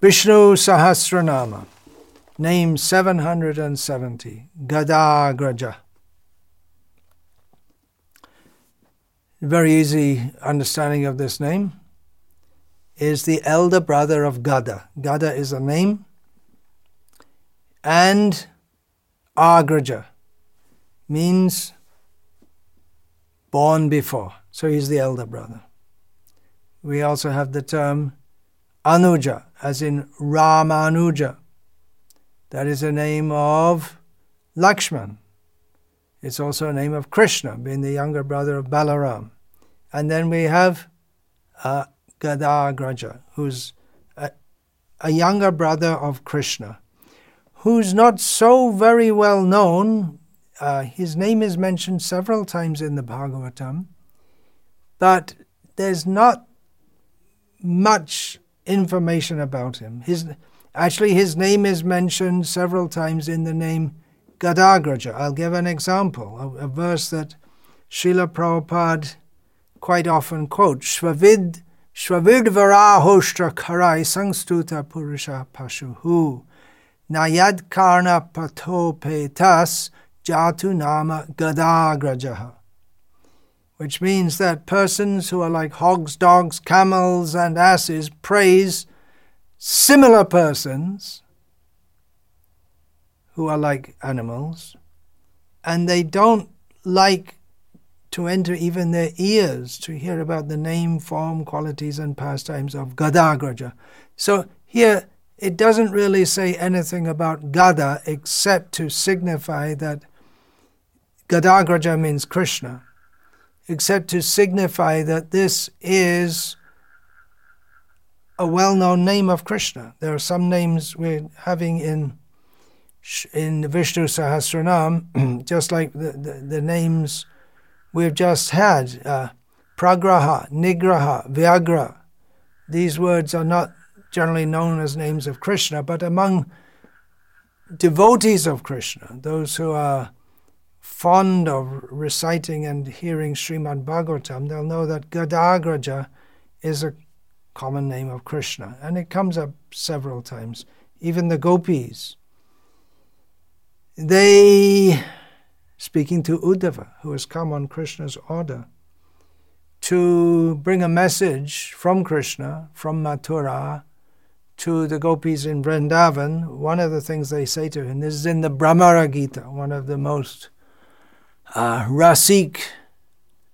Vishnu Sahasranama, name 770, Gadagraja. Very easy understanding of this name is the elder brother of Gada. Gada is a name. And Agraja means born before. So he's the elder brother. We also have the term Anuja, as in Ramanuja. That is a name of Lakshman. It's also a name of Krishna, being the younger brother of Balaram. And then we have uh, Gadagraja, who's a, a younger brother of Krishna, who's not so very well known. Uh, his name is mentioned several times in the Bhagavatam, but there's not much information about him. His, actually, his name is mentioned several times in the name Gadagraja. I'll give an example, a, a verse that Srila Prabhupada quite often quotes. Shvavid Shvavidvarahoshtra karai sangstuta purusha pashuhu. Nayad karna patopetas jatu nama gadagrajaha which means that persons who are like hogs, dogs, camels, and asses praise similar persons who are like animals, and they don't like to enter even their ears to hear about the name, form, qualities, and pastimes of Gadagraja. So here it doesn't really say anything about Gada except to signify that Gadagraja means Krishna except to signify that this is a well known name of Krishna. There are some names we're having in in Vishnu Sahasranam, just like the, the, the, names we've just had uh, Pragraha, Nigraha, Vyagra. These words are not generally known as names of Krishna, but among devotees of Krishna, those who are fond of reciting and hearing Srimad Bhagavatam, they'll know that Gadagraja is a common name of Krishna, and it comes up several times. Even the gopis, they, speaking to Uddhava, who has come on Krishna's order, to bring a message from Krishna, from Mathura, to the gopis in Vrindavan, one of the things they say to him, this is in the Bhramara Gita, one of the most uh, Rasik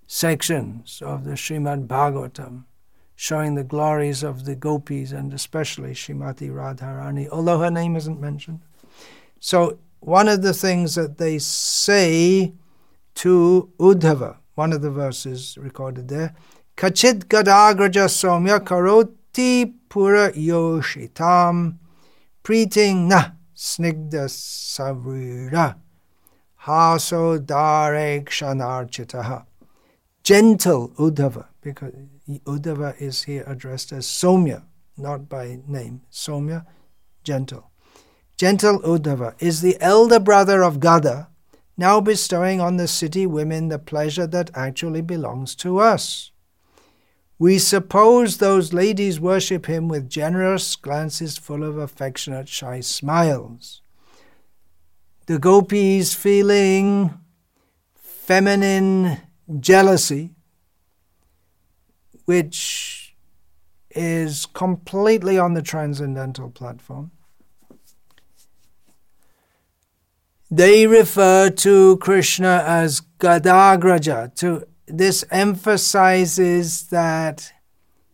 sections of the Srimad Bhagavatam, showing the glories of the gopis and especially Srimati Radharani, although her name isn't mentioned. So, one of the things that they say to Uddhava, one of the verses recorded there, Kachit Gadagraja Somya Karoti Pura Yoshitam Preeting Na Snigda Savrira Hasodare Kshanarchitaha. Gentle Uddhava, because Uddhava is here addressed as Somya, not by name. Somya, gentle. Gentle Uddhava is the elder brother of Gada, now bestowing on the city women the pleasure that actually belongs to us. We suppose those ladies worship him with generous glances full of affectionate, shy smiles the gopis feeling feminine jealousy, which is completely on the transcendental platform. They refer to Krishna as Gadagraja. To, this emphasizes that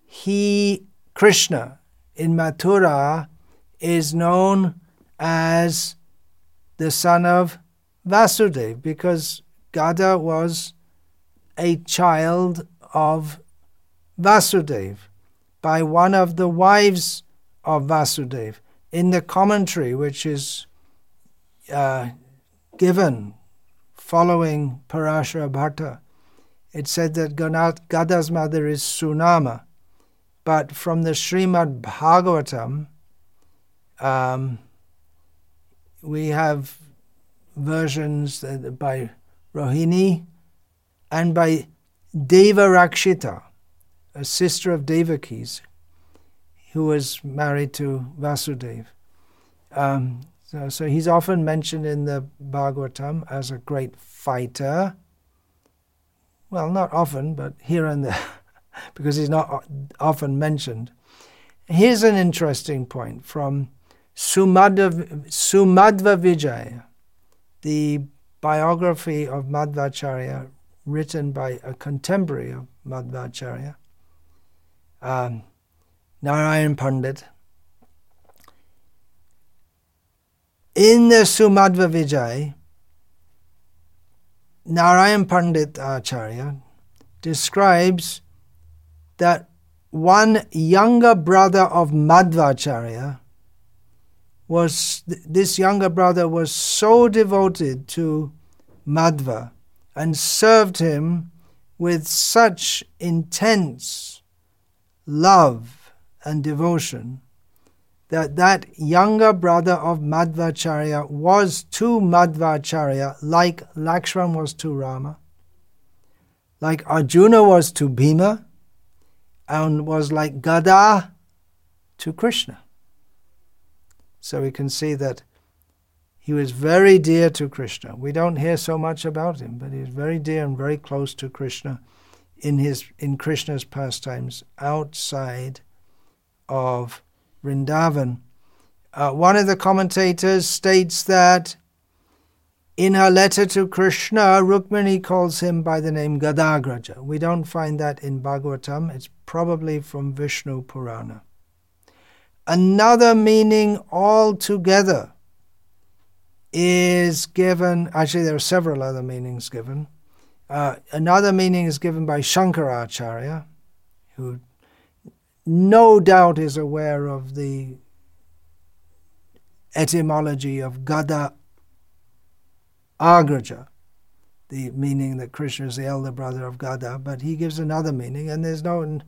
he, Krishna, in Mathura, is known as the son of Vasudev, because Gada was a child of Vasudev by one of the wives of Vasudev. In the commentary, which is uh, given following Parashara Bhatta, it said that Gada's mother is Sunama, but from the Srimad Bhagavatam, um, we have versions by Rohini and by Deva Rakshita, a sister of Devaki's. who was married to Vasudeva. Um, so, so he's often mentioned in the Bhagavatam as a great fighter. Well, not often, but here and there, because he's not often mentioned. Here's an interesting point from Sumadhva, Sumadhva Vijaya, the biography of Madhvacharya written by a contemporary of Madhvacharya, um, Narayan Pandit. In the Sumadhva Vijay, Narayan Pandit Acharya describes that one younger brother of Madhvacharya was this younger brother was so devoted to Madhva and served him with such intense love and devotion that that younger brother of Madhvacharya was to Madhvacharya like Lakshman was to Rama, like Arjuna was to Bhima, and was like Gada to Krishna. So we can see that he was very dear to Krishna. We don't hear so much about him, but he he's very dear and very close to Krishna in his in Krishna's pastimes outside of Vrindavan. Uh, one of the commentators states that in her letter to Krishna, Rukmini calls him by the name Gadagraja. We don't find that in Bhagavatam. It's probably from Vishnu Purana. Another meaning altogether is given, actually, there are several other meanings given. Uh, another meaning is given by Shankaracharya, who no doubt is aware of the etymology of Gada Agraja, the meaning that Krishna is the elder brother of Gada, but he gives another meaning, and there's no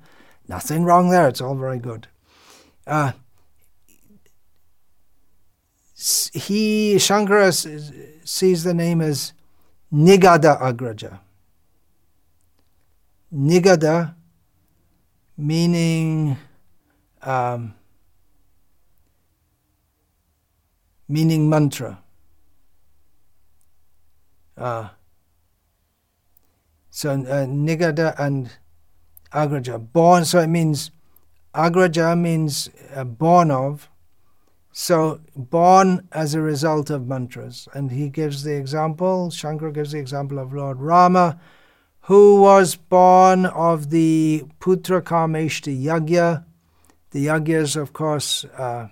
nothing wrong there. It's all very good. Uh, he Shankara sees the name as Nigada Agraja. Nigada meaning um, meaning mantra. Uh, so uh, Nigada and Agraja, born. So it means Agraja means uh, born of, so, born as a result of mantras. And he gives the example, Shankara gives the example of Lord Rama, who was born of the Putra Kameshti Yagya. The Yagyas, of course, uh,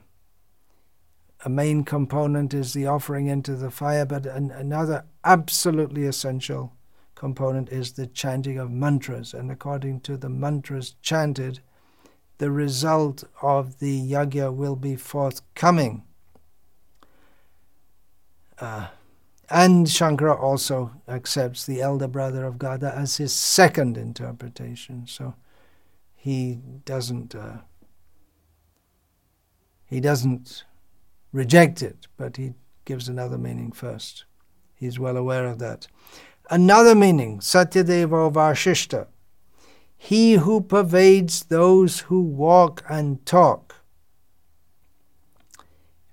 a main component is the offering into the fire, but an, another absolutely essential component is the chanting of mantras. And according to the mantras chanted, the result of the yagya will be forthcoming. Uh, and Shankara also accepts the elder brother of Gada as his second interpretation. So he doesn't uh, he doesn't reject it, but he gives another meaning first. He's well aware of that. Another meaning, Satyadeva Vashishta, he who pervades those who walk and talk.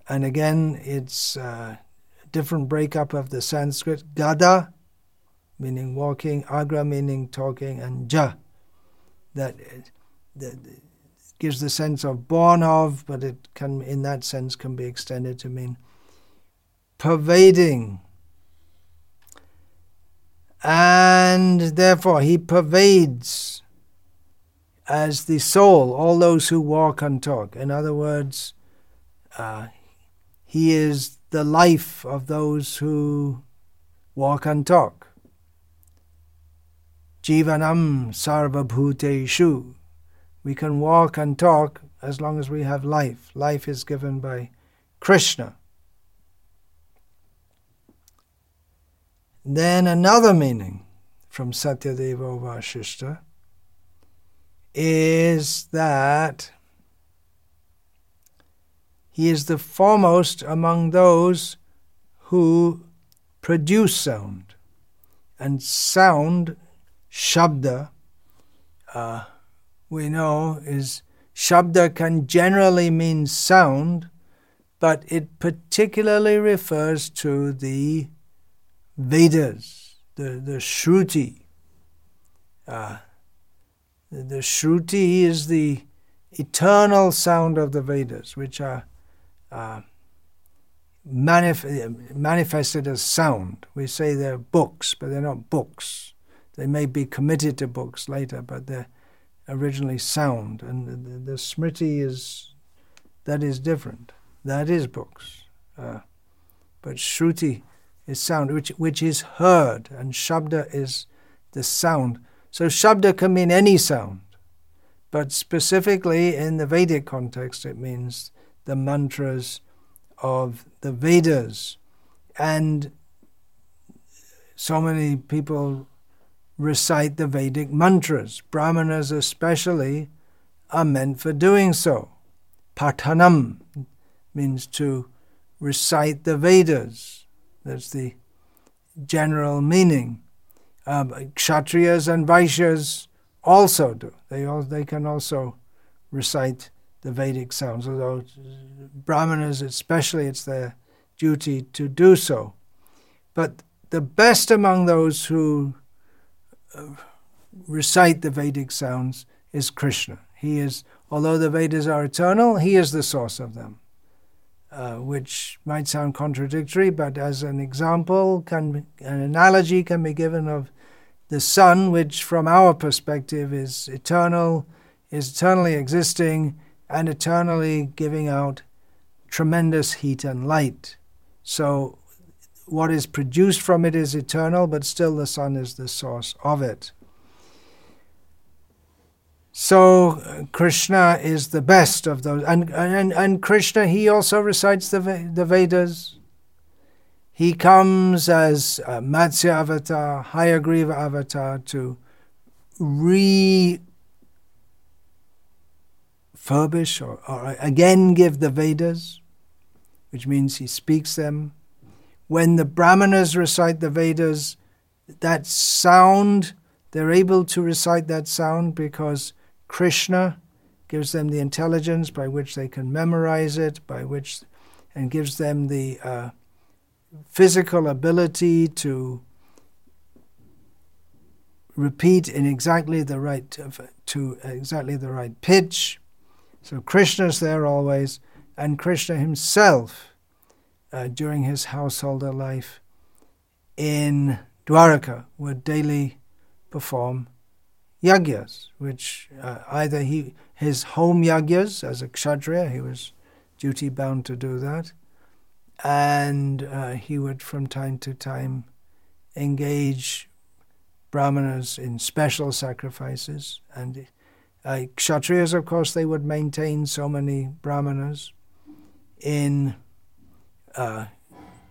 And again, it's a different breakup of the Sanskrit. Gada, meaning walking, Agra, meaning talking, and Ja, that, that gives the sense of born of, but it can, in that sense, can be extended to mean pervading. And therefore, he pervades as the soul, all those who walk and talk. In other words, uh, he is the life of those who walk and talk. Jivanam sarvabhuteshu. We can walk and talk as long as we have life. Life is given by Krishna. Then another meaning from Satyadeva Vashishta is that he is the foremost among those who produce sound. And sound, shabda, uh, we know is Shabda can generally mean sound, but it particularly refers to the Vedas, the, the Shruti. Uh, the, the Shruti is the eternal sound of the Vedas, which are uh, manif- manifested as sound. We say they're books, but they're not books. They may be committed to books later, but they're originally sound, and the, the, Smriti is that is different. That is books, uh, but Shruti is sound, which which is heard, and Shabda is the sound. So Shabda can mean any sound, but specifically in the Vedic context, it means the mantras of the Vedas, and so many people recite the Vedic mantras. Brahmanas, especially, are meant for doing so. Pathanam means to recite the Vedas. That's the general meaning. Um, Kshatriyas and Vaishyas also do. They, all, they can also recite the Vedic sounds, although Brahmanas, especially, it's their duty to do so. But the best among those who recite the Vedic sounds is Krishna. He is, although the Vedas are eternal, he is the source of them. Uh, which might sound contradictory, but as an example, can an analogy can be given of the sun, which from our perspective is eternal, is eternally existing, and eternally giving out tremendous heat and light. So what is produced from it is eternal, but still the sun is the source of it. So Krishna is the best of those, and and and Krishna he also recites the the Vedas. He comes as Matsya avatar, Hayagriva avatar to refurbish or, or again give the Vedas, which means he speaks them. When the Brahmanas recite the Vedas, that sound, they're able to recite that sound because Krishna gives them the intelligence by which they can memorize it, by which, and gives them the uh, physical ability to repeat in exactly the right to exactly the right pitch. So Krishna's there always, and Krishna himself uh, during his householder life in Dwaraka would daily perform yagyas, which uh, either he his home yagyas as a kshatriya, he was duty bound to do that, and uh, he would from time to time engage brahmanas in special sacrifices and uh, kshatriyas, of course, they would maintain so many brahmanas in uh,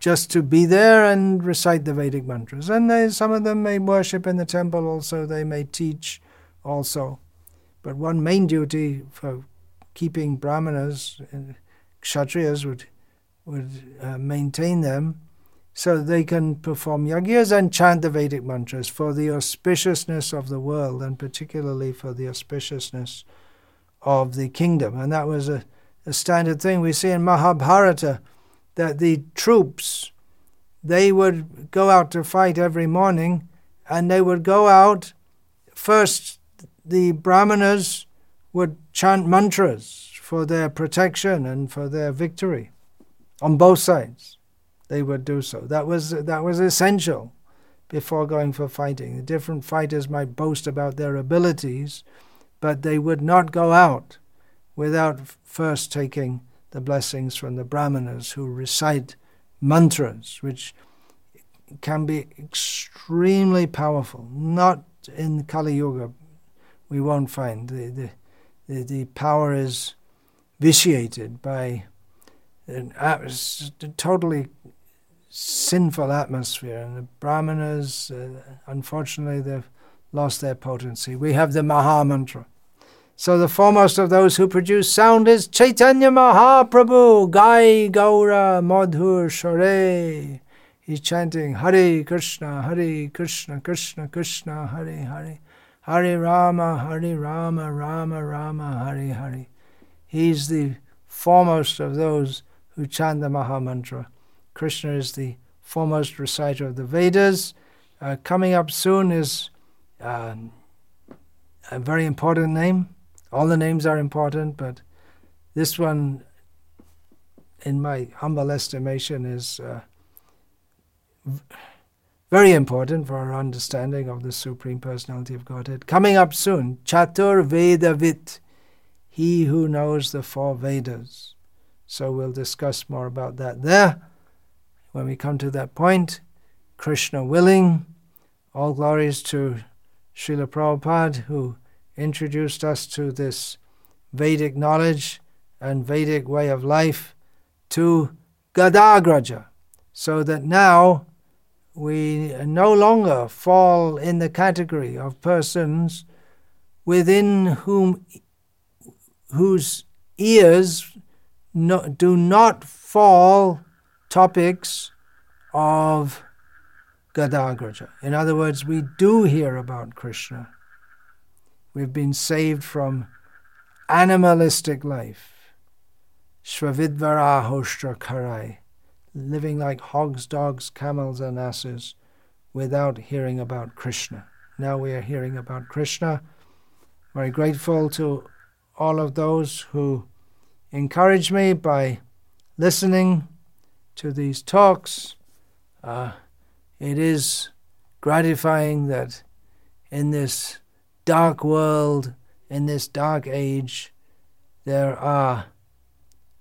just to be there and recite the Vedic mantras. And they, some of them may worship in the temple also, they may teach also. But one main duty for keeping brahmanas, and kshatriyas would, would uh, maintain them so they can perform yagyas and chant the Vedic mantras for the auspiciousness of the world and particularly for the auspiciousness of the kingdom. And that was a, a standard thing we see in Mahabharata that the troops they would go out to fight every morning and they would go out first the brahmanas would chant mantras for their protection and for their victory on both sides they would do so that was that was essential before going for fighting the different fighters might boast about their abilities but they would not go out without first taking the blessings from the brahmanas who recite mantras, which can be extremely powerful. Not in Kali Yuga, we won't find. The, the, the, the power is vitiated by an totally sinful atmosphere, and the brahmanas, uh, unfortunately, they've lost their potency. We have the Maha Mantra so the foremost of those who produce sound is Chaitanya Mahaprabhu, Gai Gaura Madhur Shore. He's chanting Hare Krishna, Hare Krishna, Krishna Krishna, Hare Hare, Hare Rama, Hare Rama, Rama Rama, Hare Hare. He's the foremost of those who chant the Mahamantra. Krishna is the foremost reciter of the Vedas. Uh, coming up soon is uh, a very important name. All the names are important, but this one, in my humble estimation, is uh, very important for our understanding of the Supreme Personality of Godhead. Coming up soon, Chatur Vedavit, he who knows the four Vedas. So we'll discuss more about that there when we come to that point. Krishna willing, all glories to Srila Prabhupada, who introduced us to this Vedic knowledge and Vedic way of life to Gadagraja, so that now we no longer fall in the category of persons within whom whose ears no, do not fall topics of Gadagraja. In other words, we do hear about Krishna. We've been saved from animalistic life. Shvavidvara Hoshtra Karai, living like hogs, dogs, camels, and asses without hearing about Krishna. Now we are hearing about Krishna. Very grateful to all of those who encourage me by listening to these talks. Uh, it is gratifying that in this dark world, in this dark age, there are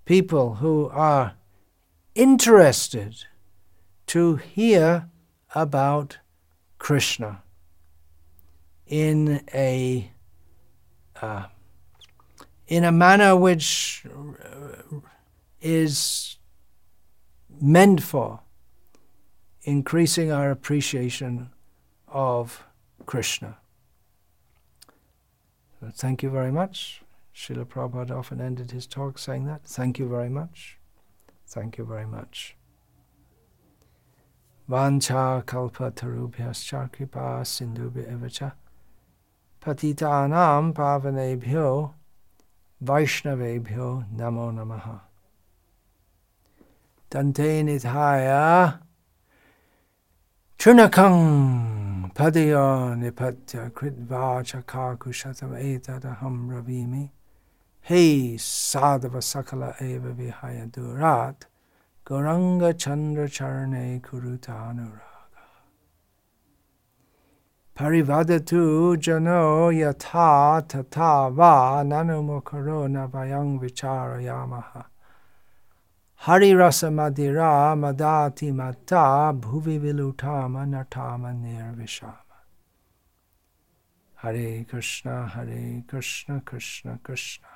people who are interested to hear about Krishna in a uh, in a manner which uh, is meant for increasing our appreciation of Krishna. Thank you very much. Srila Prabhupada often ended his talk saying that. Thank you very much. Thank you very much. Vancha kalpa tarubhyascha kripa sindhubhya evacha patitanam pavanebhyo vaishnavebhyo namo namaha. Dante nithaya chunakang padaya nipatya kritva chakakushatam etadaham ravimi Hey Sadhava Sakala Eva Vihaya Durat Goranga Chandra Charane Kuruta Anuraga Parivadatu Jano Yatha Tata Va Nanumukaro Navayang Vichara Yamaha Hari Rasa Madira Madati Mata Bhuvi Vilutama Natama Nirvishama Hare Krishna Hare Krishna Krishna Krishna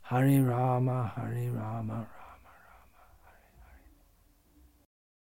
Hari Rama, Hari Rama, Rama.